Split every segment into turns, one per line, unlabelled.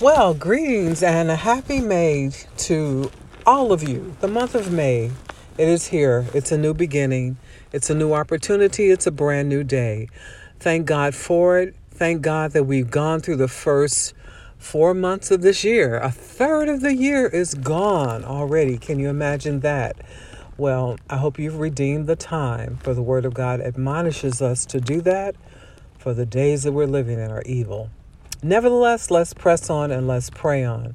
Well, greetings and a happy May to all of you. The month of May, it is here. It's a new beginning. It's a new opportunity. It's a brand new day. Thank God for it. Thank God that we've gone through the first four months of this year. A third of the year is gone already. Can you imagine that? Well, I hope you've redeemed the time, for the Word of God admonishes us to do that, for the days that we're living in are evil. Nevertheless, let's press on and let's pray on.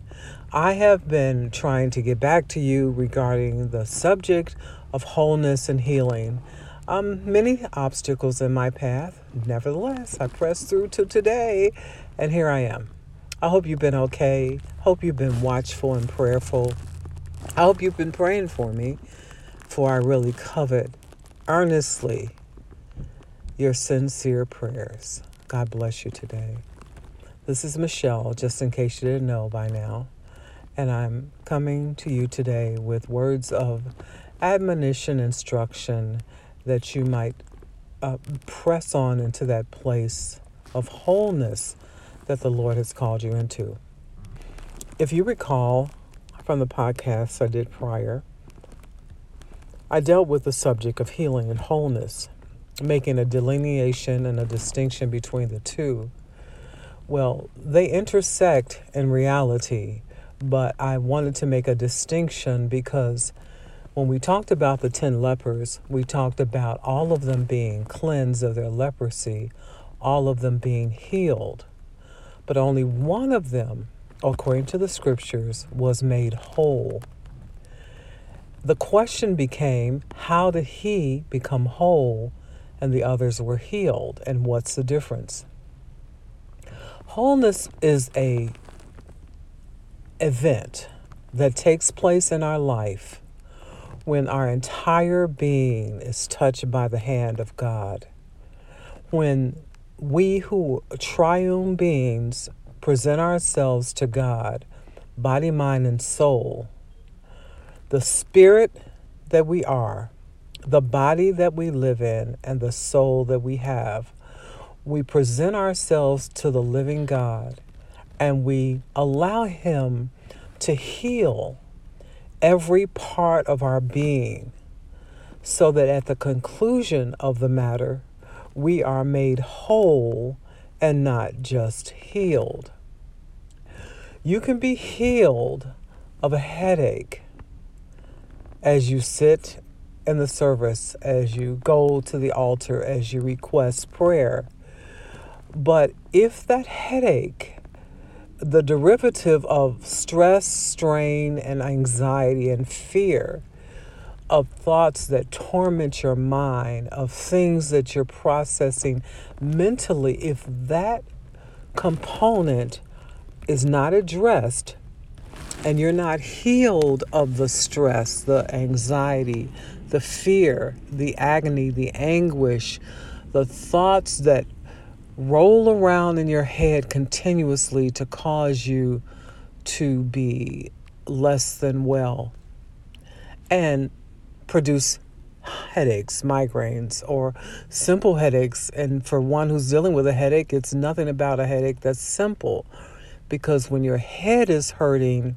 I have been trying to get back to you regarding the subject of wholeness and healing. Um, many obstacles in my path. Nevertheless, I pressed through to today, and here I am. I hope you've been okay. Hope you've been watchful and prayerful. I hope you've been praying for me, for I really covet earnestly your sincere prayers. God bless you today. This is Michelle, just in case you didn't know by now, and I'm coming to you today with words of admonition, instruction that you might uh, press on into that place of wholeness that the Lord has called you into. If you recall from the podcasts I did prior, I dealt with the subject of healing and wholeness, making a delineation and a distinction between the two well, they intersect in reality, but I wanted to make a distinction because when we talked about the 10 lepers, we talked about all of them being cleansed of their leprosy, all of them being healed. But only one of them, according to the scriptures, was made whole. The question became how did he become whole and the others were healed? And what's the difference? Wholeness is a event that takes place in our life when our entire being is touched by the hand of God. When we who triune beings present ourselves to God, body, mind, and soul, the spirit that we are, the body that we live in, and the soul that we have we present ourselves to the living God and we allow Him to heal every part of our being so that at the conclusion of the matter, we are made whole and not just healed. You can be healed of a headache as you sit in the service, as you go to the altar, as you request prayer but if that headache, the derivative of stress, strain, and anxiety and fear, of thoughts that torment your mind, of things that you're processing mentally, if that component is not addressed and you're not healed of the stress, the anxiety, the fear, the agony, the anguish, the thoughts that roll around in your head continuously to cause you to be less than well and produce headaches, migraines, or simple headaches. And for one who's dealing with a headache, it's nothing about a headache that's simple because when your head is hurting,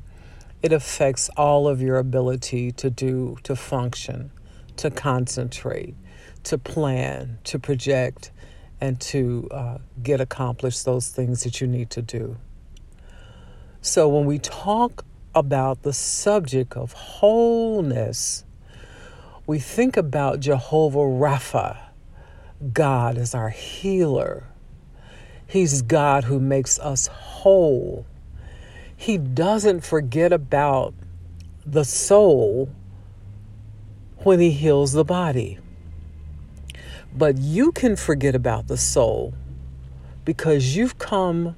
it affects all of your ability to do, to function, to concentrate, to plan, to project and to uh, get accomplished those things that you need to do. So, when we talk about the subject of wholeness, we think about Jehovah Rapha. God is our healer. He's God who makes us whole. He doesn't forget about the soul when He heals the body. But you can forget about the soul because you've come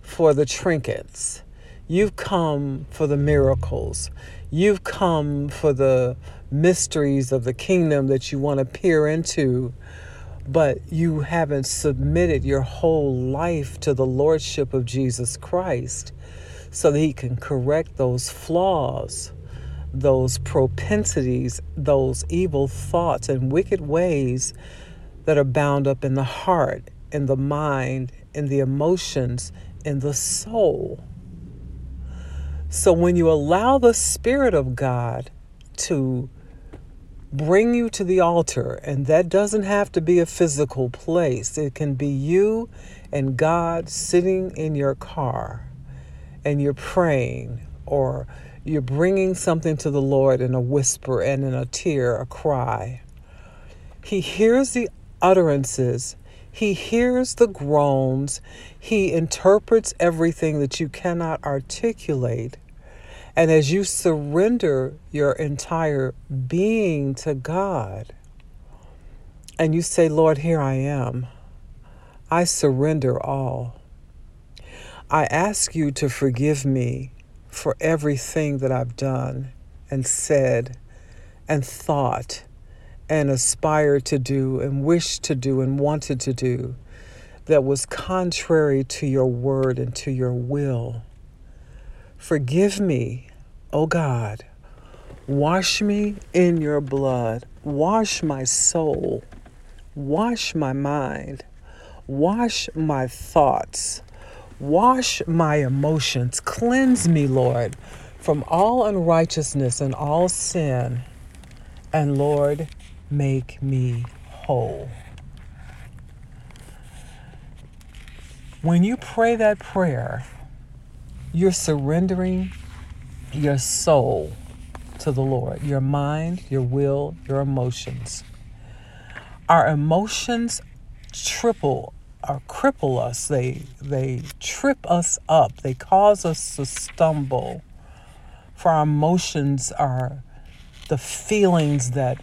for the trinkets. You've come for the miracles. You've come for the mysteries of the kingdom that you want to peer into, but you haven't submitted your whole life to the Lordship of Jesus Christ so that He can correct those flaws, those propensities, those evil thoughts and wicked ways that are bound up in the heart, in the mind, in the emotions, in the soul. So when you allow the Spirit of God to bring you to the altar, and that doesn't have to be a physical place, it can be you and God sitting in your car and you're praying or you're bringing something to the Lord in a whisper and in a tear, a cry. He hears the utterances, He hears the groans, He interprets everything that you cannot articulate. And as you surrender your entire being to God, and you say, Lord, here I am. I surrender all. I ask you to forgive me for everything that I've done and said and thought and aspired to do and wished to do and wanted to do that was contrary to your word and to your will. Forgive me, O oh God. Wash me in your blood. Wash my soul. Wash my mind. Wash my thoughts. Wash my emotions. Cleanse me, Lord, from all unrighteousness and all sin. And Lord, make me whole. When you pray that prayer, you're surrendering your soul to the Lord, your mind, your will, your emotions. Our emotions triple or cripple us. They they trip us up. They cause us to stumble. For our emotions are the feelings that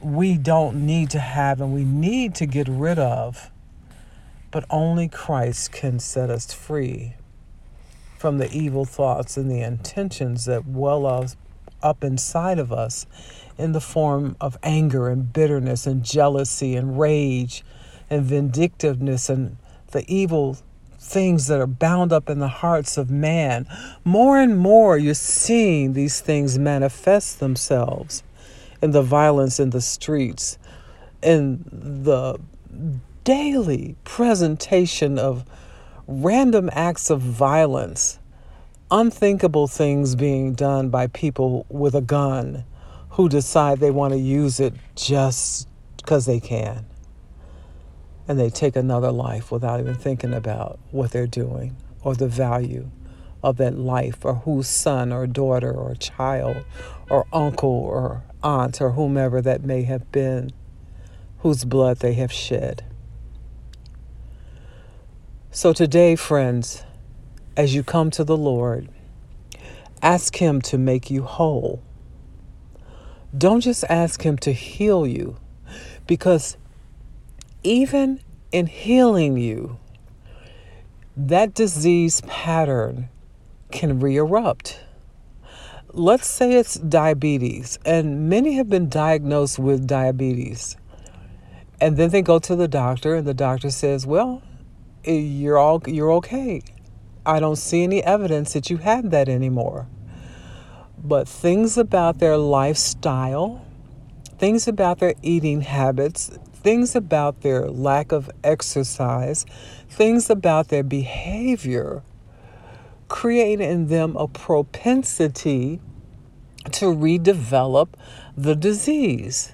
we don't need to have and we need to get rid of. But only Christ can set us free from the evil thoughts and the intentions that well up, up inside of us in the form of anger and bitterness and jealousy and rage and vindictiveness and the evil things that are bound up in the hearts of man, more and more you're seeing these things manifest themselves in the violence in the streets, in the daily presentation of random acts of violence, unthinkable things being done by people with a gun who decide they want to use it just because they can. And they take another life without even thinking about what they're doing or the value of that life or whose son or daughter or child or uncle or aunt or whomever that may have been whose blood they have shed. So today, friends, as you come to the Lord, ask Him to make you whole. Don't just ask Him to heal you because even in healing you, that disease pattern can re-erupt. Let's say it's diabetes, and many have been diagnosed with diabetes. And then they go to the doctor, and the doctor says, Well, eh, you're all you're okay. I don't see any evidence that you had that anymore. But things about their lifestyle, things about their eating habits, things about their lack of exercise, things about their behavior create in them a propensity to redevelop the disease,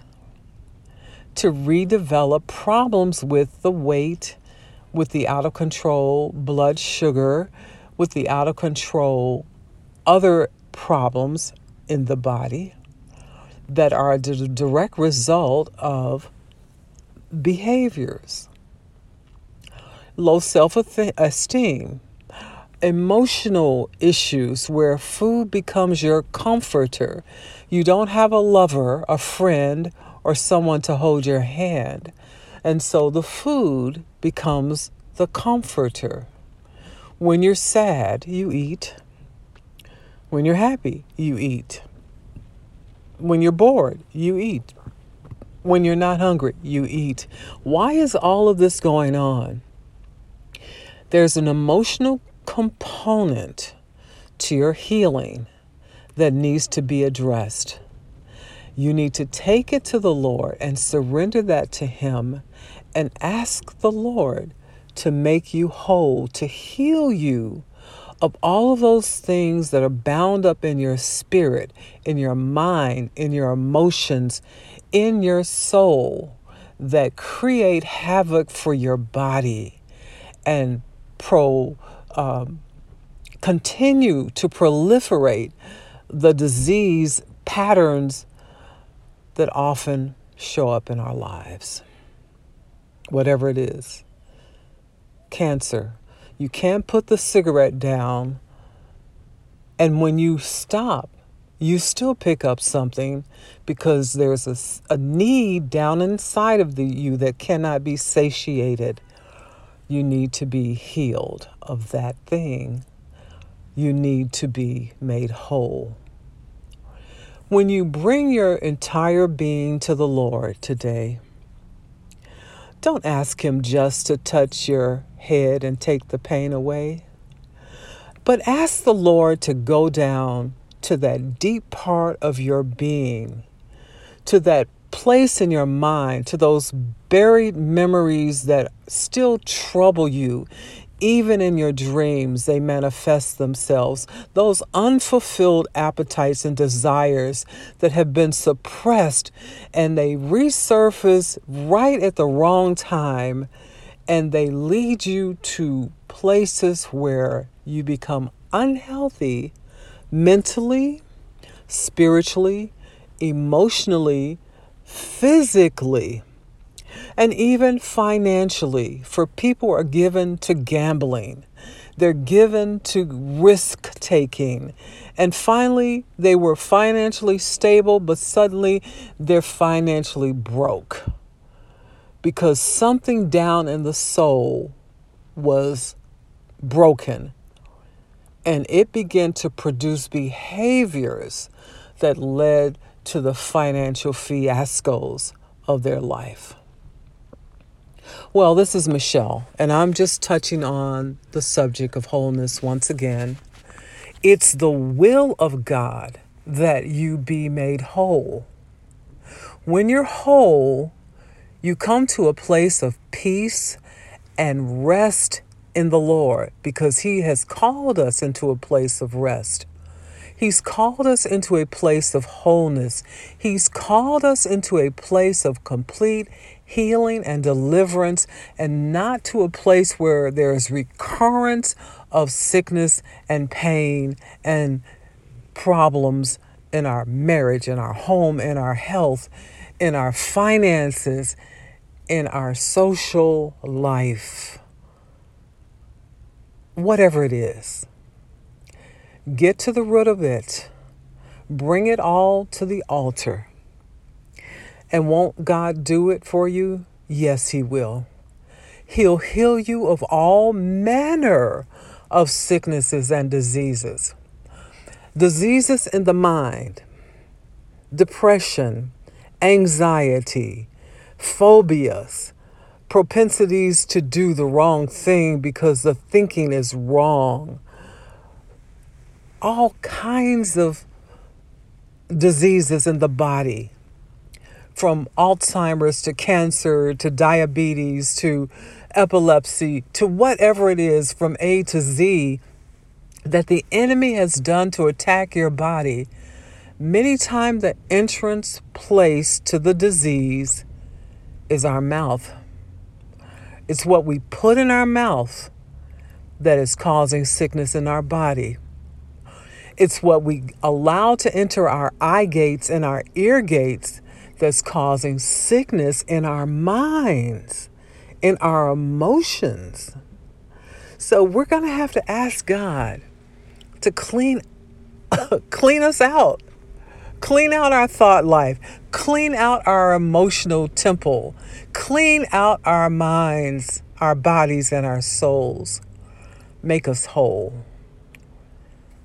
to redevelop problems with the weight, with the out of control blood sugar, with the out of control other problems in the body that are a direct result of behaviors, low self esteem, emotional issues where food becomes your comforter. You don't have a lover, a friend, or someone to hold your hand. And so the food becomes the comforter. When you're sad, you eat. When you're happy, you eat. When you're bored, you eat. When you're not hungry, you eat. Why is all of this going on? There's an emotional component to your healing that needs to be addressed. You need to take it to the Lord and surrender that to Him and ask the Lord to make you whole, to heal you of all of those things that are bound up in your spirit, in your mind, in your emotions, in your soul that create havoc for your body and pro um, continue to proliferate the disease patterns that often show up in our lives. Whatever it is cancer. You can't put the cigarette down, and when you stop, you still pick up something because there's a, a need down inside of the, you that cannot be satiated. You need to be healed of that thing. You need to be made whole. When you bring your entire being to the Lord today, don't ask Him just to touch your head and take the pain away, but ask the Lord to go down to that deep part of your being, to that place in your mind, to those buried memories that still trouble you even in your dreams, they manifest themselves. Those unfulfilled appetites and desires that have been suppressed and they resurface right at the wrong time and they lead you to places where you become unhealthy mentally, spiritually, emotionally, physically and even financially, for people are given to gambling. They're given to risk taking. And finally, they were financially stable, but suddenly they're financially broke because something down in the soul was broken. And it began to produce behaviors that led to the financial fiascos of their life. Well, this is Michelle, and I'm just touching on the subject of wholeness once again. It's the will of God that you be made whole. When you're whole, you come to a place of peace and rest in the Lord because He has called us into a place of rest. He's called us into a place of wholeness. He's called us into a place of complete healing and deliverance, and not to a place where there is recurrence of sickness and pain and problems in our marriage, in our home, in our health, in our finances, in our social life. Whatever it is, get to the root of it, bring it all to the altar and won't God do it for you? Yes, He will. He'll heal you of all manner of sicknesses and diseases. Diseases in the mind, depression, anxiety, phobias, propensities to do the wrong thing because the thinking is wrong. All kinds of diseases in the body from Alzheimer's to cancer to diabetes to epilepsy to whatever it is from A to Z that the enemy has done to attack your body, many times the entrance place to the disease is our mouth. It's what we put in our mouth that is causing sickness in our body. It's what we allow to enter our eye gates and our ear gates that's causing sickness in our minds, in our emotions. So we're going to have to ask God to clean clean us out. Clean out our thought life. Clean out our emotional temple. Clean out our minds, our bodies and our souls. Make us whole.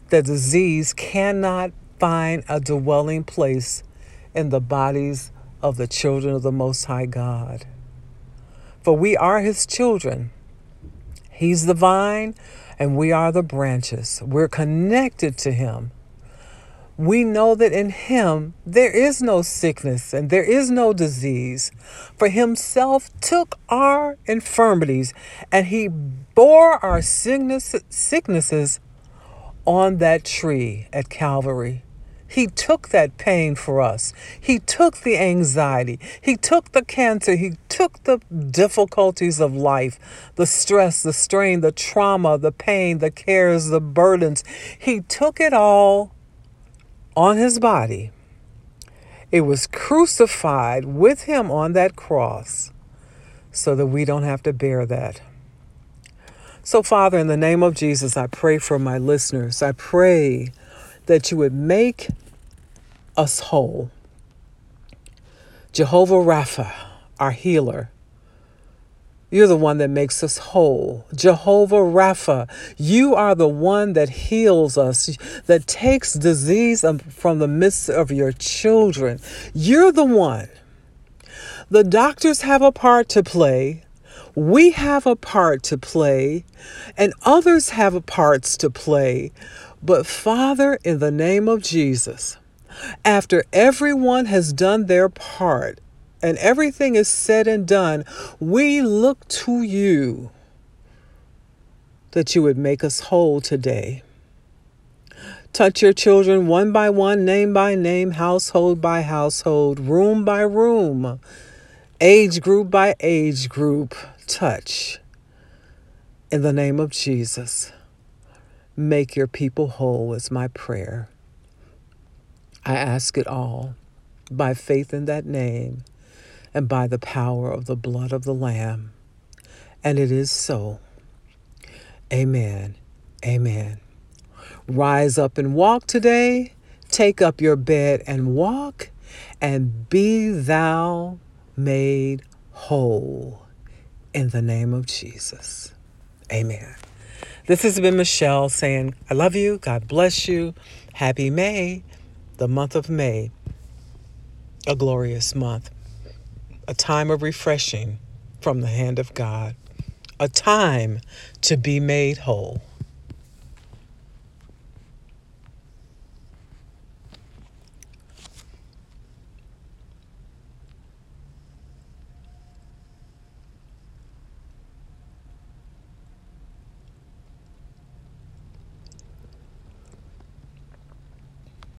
The disease cannot find a dwelling place in the bodies of the children of the Most High God. For we are His children. He's the vine, and we are the branches. We're connected to Him. We know that in Him there is no sickness and there is no disease. For Himself took our infirmities and He bore our sickness, sicknesses on that tree at Calvary. He took that pain for us. He took the anxiety. He took the cancer. He took the difficulties of life, the stress, the strain, the trauma, the pain, the cares, the burdens. He took it all on his body. It was crucified with him on that cross so that we don't have to bear that. So, Father, in the name of Jesus, I pray for my listeners. I pray that you would make us whole. Jehovah Rapha, our healer, you're the one that makes us whole. Jehovah Rapha, you are the one that heals us, that takes disease um, from the midst of your children. You're the one. The doctors have a part to play. We have a part to play, and others have parts to play. But Father, in the name of Jesus, after everyone has done their part and everything is said and done, we look to you that you would make us whole today. Touch your children one by one, name by name, household by household, room by room, age group by age group. Touch. In the name of Jesus. Make your people whole is my prayer. I ask it all by faith in that name and by the power of the blood of the Lamb. And it is so. Amen. Amen. Rise up and walk today. Take up your bed and walk, and be thou made whole in the name of Jesus. Amen. This has been Michelle saying, I love you. God bless you. Happy May, the month of May, a glorious month, a time of refreshing from the hand of God, a time to be made whole.